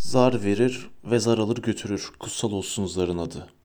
Zar verir ve zar alır götürür. Kutsal olsun zarın adı.